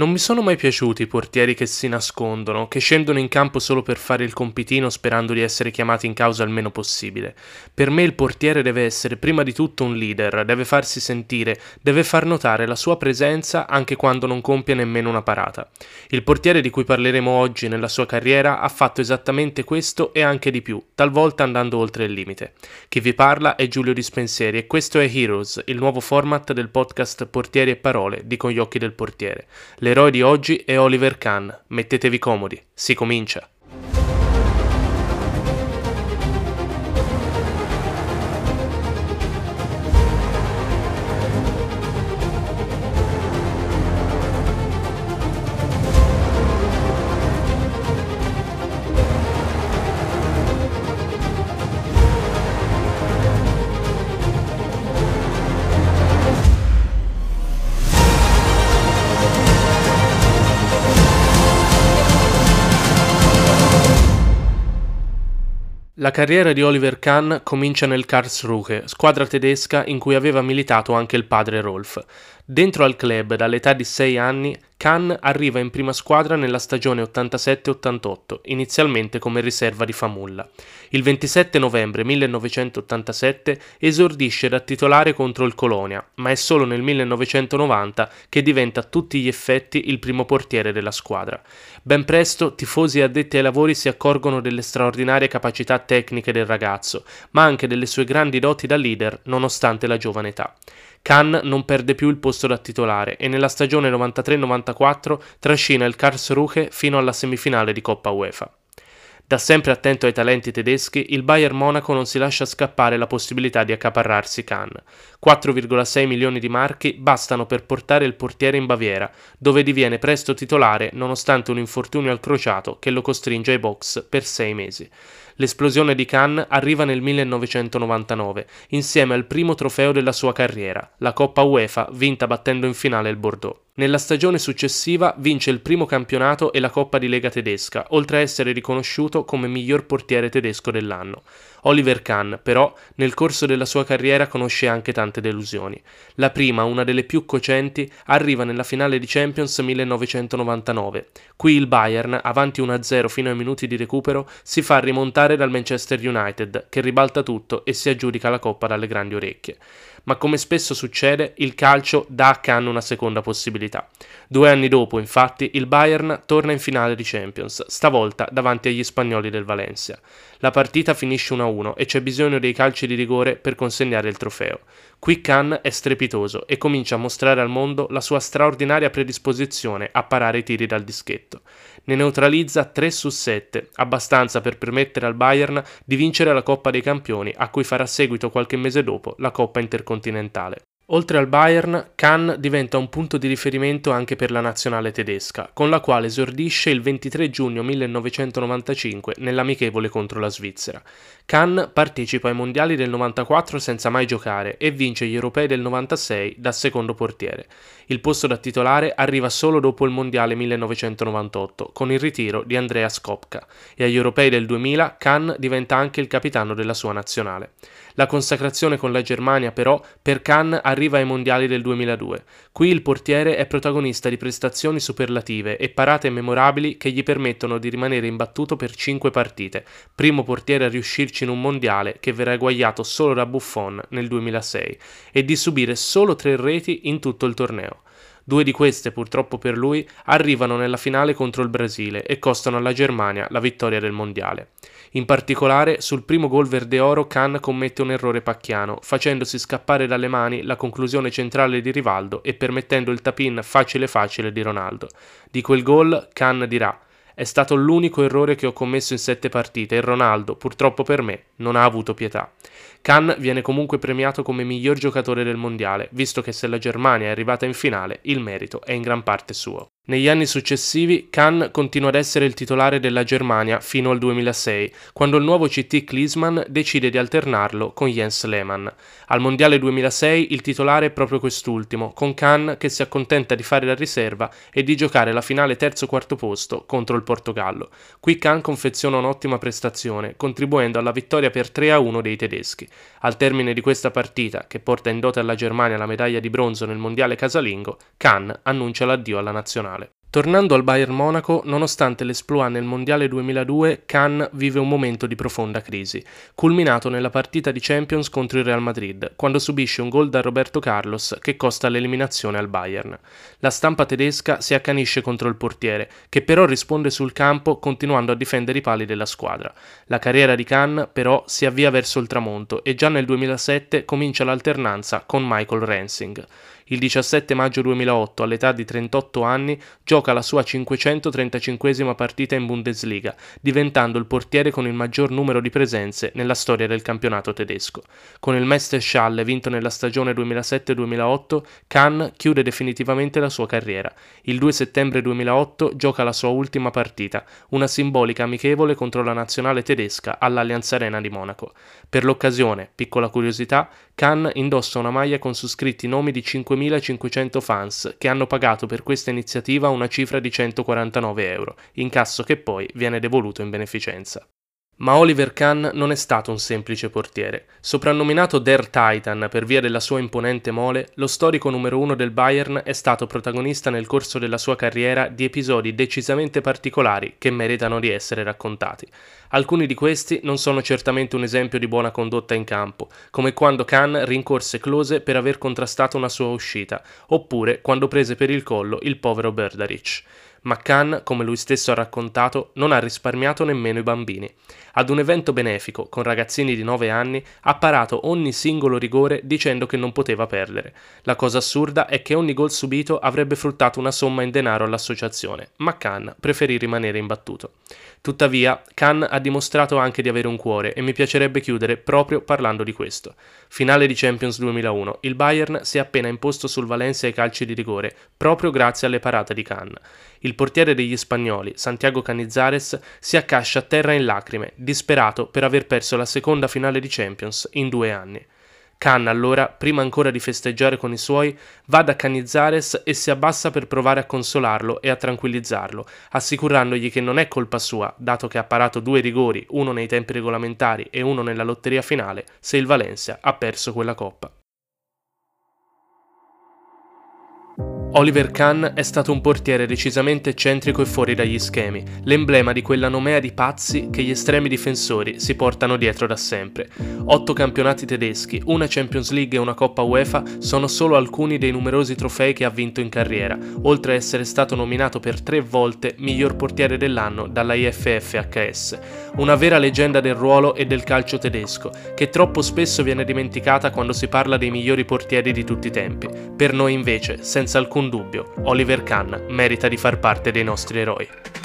Non mi sono mai piaciuti i portieri che si nascondono, che scendono in campo solo per fare il compitino sperando di essere chiamati in causa il meno possibile. Per me il portiere deve essere prima di tutto un leader, deve farsi sentire, deve far notare la sua presenza anche quando non compie nemmeno una parata. Il portiere di cui parleremo oggi nella sua carriera ha fatto esattamente questo e anche di più, talvolta andando oltre il limite. Chi vi parla è Giulio Dispensieri e questo è Heroes, il nuovo format del podcast Portieri e Parole di Con gli occhi del portiere. Le L'eroe di oggi è Oliver Kahn. Mettetevi comodi, si comincia. La carriera di Oliver Kahn comincia nel Karlsruhe, squadra tedesca in cui aveva militato anche il padre Rolf. Dentro al club dall'età di 6 anni, Kahn arriva in prima squadra nella stagione 87-88, inizialmente come riserva di Famulla. Il 27 novembre 1987 esordisce da titolare contro il Colonia, ma è solo nel 1990 che diventa a tutti gli effetti il primo portiere della squadra. Ben presto tifosi e addetti ai lavori si accorgono delle straordinarie capacità tecniche del ragazzo, ma anche delle sue grandi doti da leader nonostante la giovane età. Khan non perde più il posto da titolare e nella stagione 93-94 trascina il Karlsruhe fino alla semifinale di Coppa UEFA. Da sempre attento ai talenti tedeschi, il Bayern Monaco non si lascia scappare la possibilità di accaparrarsi Khan. 4,6 milioni di marchi bastano per portare il portiere in Baviera, dove diviene presto titolare nonostante un infortunio al crociato che lo costringe ai box per sei mesi. L'esplosione di Cannes arriva nel 1999, insieme al primo trofeo della sua carriera, la Coppa UEFA vinta battendo in finale il Bordeaux. Nella stagione successiva vince il primo campionato e la Coppa di Lega tedesca, oltre a essere riconosciuto come miglior portiere tedesco dell'anno. Oliver Kahn, però, nel corso della sua carriera conosce anche tante delusioni. La prima, una delle più cocenti, arriva nella finale di Champions 1999. Qui il Bayern, avanti 1-0 fino ai minuti di recupero, si fa rimontare dal Manchester United, che ribalta tutto e si aggiudica la coppa dalle grandi orecchie ma come spesso succede, il calcio dà a Cannes una seconda possibilità. Due anni dopo, infatti, il Bayern torna in finale di Champions, stavolta davanti agli spagnoli del Valencia. La partita finisce 1-1 e c'è bisogno dei calci di rigore per consegnare il trofeo. Qui Khan è strepitoso e comincia a mostrare al mondo la sua straordinaria predisposizione a parare i tiri dal dischetto. Ne neutralizza 3 su 7, abbastanza per permettere al Bayern di vincere la Coppa dei Campioni, a cui farà seguito qualche mese dopo la Coppa Intercontinentale. Oltre al Bayern, Kahn diventa un punto di riferimento anche per la nazionale tedesca, con la quale esordisce il 23 giugno 1995 nell'amichevole contro la Svizzera. Kahn partecipa ai mondiali del 94 senza mai giocare e vince gli europei del 96 da secondo portiere. Il posto da titolare arriva solo dopo il mondiale 1998, con il ritiro di Andrea Skopka, e agli europei del 2000 Kahn diventa anche il capitano della sua nazionale. La consacrazione con la Germania, però, per Kahn arriva ai mondiali del 2002. Qui il portiere è protagonista di prestazioni superlative e parate memorabili che gli permettono di rimanere imbattuto per 5 partite, primo portiere a riuscirci in un mondiale che verrà eguagliato solo da Buffon nel 2006, e di subire solo 3 reti in tutto il torneo. Due di queste, purtroppo per lui, arrivano nella finale contro il Brasile e costano alla Germania la vittoria del mondiale. In particolare, sul primo gol verde oro Khan commette un errore pacchiano, facendosi scappare dalle mani la conclusione centrale di Rivaldo e permettendo il tap-in facile facile di Ronaldo. Di quel gol Khan dirà è stato l'unico errore che ho commesso in sette partite e Ronaldo, purtroppo per me, non ha avuto pietà. Khan viene comunque premiato come miglior giocatore del mondiale, visto che se la Germania è arrivata in finale, il merito è in gran parte suo. Negli anni successivi Kahn continua ad essere il titolare della Germania fino al 2006, quando il nuovo CT Klinsmann decide di alternarlo con Jens Lehmann. Al Mondiale 2006 il titolare è proprio quest'ultimo, con Kahn che si accontenta di fare la riserva e di giocare la finale terzo-quarto posto contro il Portogallo. Qui Kahn confeziona un'ottima prestazione, contribuendo alla vittoria per 3-1 dei tedeschi. Al termine di questa partita, che porta in dote alla Germania la medaglia di bronzo nel Mondiale casalingo, Kahn annuncia l'addio alla nazionale. Tornando al Bayern Monaco, nonostante l'esploit nel Mondiale 2002, Khan vive un momento di profonda crisi, culminato nella partita di Champions contro il Real Madrid, quando subisce un gol da Roberto Carlos che costa l'eliminazione al Bayern. La stampa tedesca si accanisce contro il portiere, che però risponde sul campo continuando a difendere i pali della squadra. La carriera di Khan però si avvia verso il tramonto e già nel 2007 comincia l'alternanza con Michael Rensing. Il 17 maggio 2008, all'età di 38 anni, gioca la sua 535 partita in Bundesliga, diventando il portiere con il maggior numero di presenze nella storia del campionato tedesco. Con il Meisterschale vinto nella stagione 2007-2008, Kahn chiude definitivamente la sua carriera. Il 2 settembre 2008 gioca la sua ultima partita, una simbolica amichevole contro la nazionale tedesca all'Allianz Arena di Monaco. Per l'occasione, piccola curiosità, Kahn indossa una maglia con su scritti nomi di 5.500 fans che hanno pagato per questa iniziativa una cifra di 149 euro, incasso che poi viene devoluto in beneficenza. Ma Oliver Kahn non è stato un semplice portiere. Soprannominato Der Titan per via della sua imponente mole, lo storico numero uno del Bayern è stato protagonista nel corso della sua carriera di episodi decisamente particolari che meritano di essere raccontati. Alcuni di questi non sono certamente un esempio di buona condotta in campo, come quando Kahn rincorse Klose per aver contrastato una sua uscita, oppure quando prese per il collo il povero Berdaric. McCann, come lui stesso ha raccontato, non ha risparmiato nemmeno i bambini. Ad un evento benefico con ragazzini di 9 anni ha parato ogni singolo rigore dicendo che non poteva perdere. La cosa assurda è che ogni gol subito avrebbe fruttato una somma in denaro all'associazione, ma Khan preferì rimanere imbattuto. Tuttavia, Khan ha dimostrato anche di avere un cuore e mi piacerebbe chiudere proprio parlando di questo. Finale di Champions 2001, il Bayern si è appena imposto sul Valencia ai calci di rigore, proprio grazie alle parate di Khan. Il portiere degli spagnoli, Santiago Canizares, si accascia a terra in lacrime, disperato per aver perso la seconda finale di Champions in due anni. Khan allora, prima ancora di festeggiare con i suoi, va da Canizares e si abbassa per provare a consolarlo e a tranquillizzarlo, assicurandogli che non è colpa sua, dato che ha parato due rigori, uno nei tempi regolamentari e uno nella lotteria finale, se il Valencia ha perso quella coppa. Oliver Kahn è stato un portiere decisamente eccentrico e fuori dagli schemi, l'emblema di quella nomea di pazzi che gli estremi difensori si portano dietro da sempre. Otto campionati tedeschi, una Champions League e una Coppa UEFA sono solo alcuni dei numerosi trofei che ha vinto in carriera, oltre a essere stato nominato per tre volte miglior portiere dell'anno dalla IFFHS. Una vera leggenda del ruolo e del calcio tedesco, che troppo spesso viene dimenticata quando si parla dei migliori portieri di tutti i tempi. Per noi invece, senza alcun alcun dubbio, Oliver Kahn merita di far parte dei nostri eroi.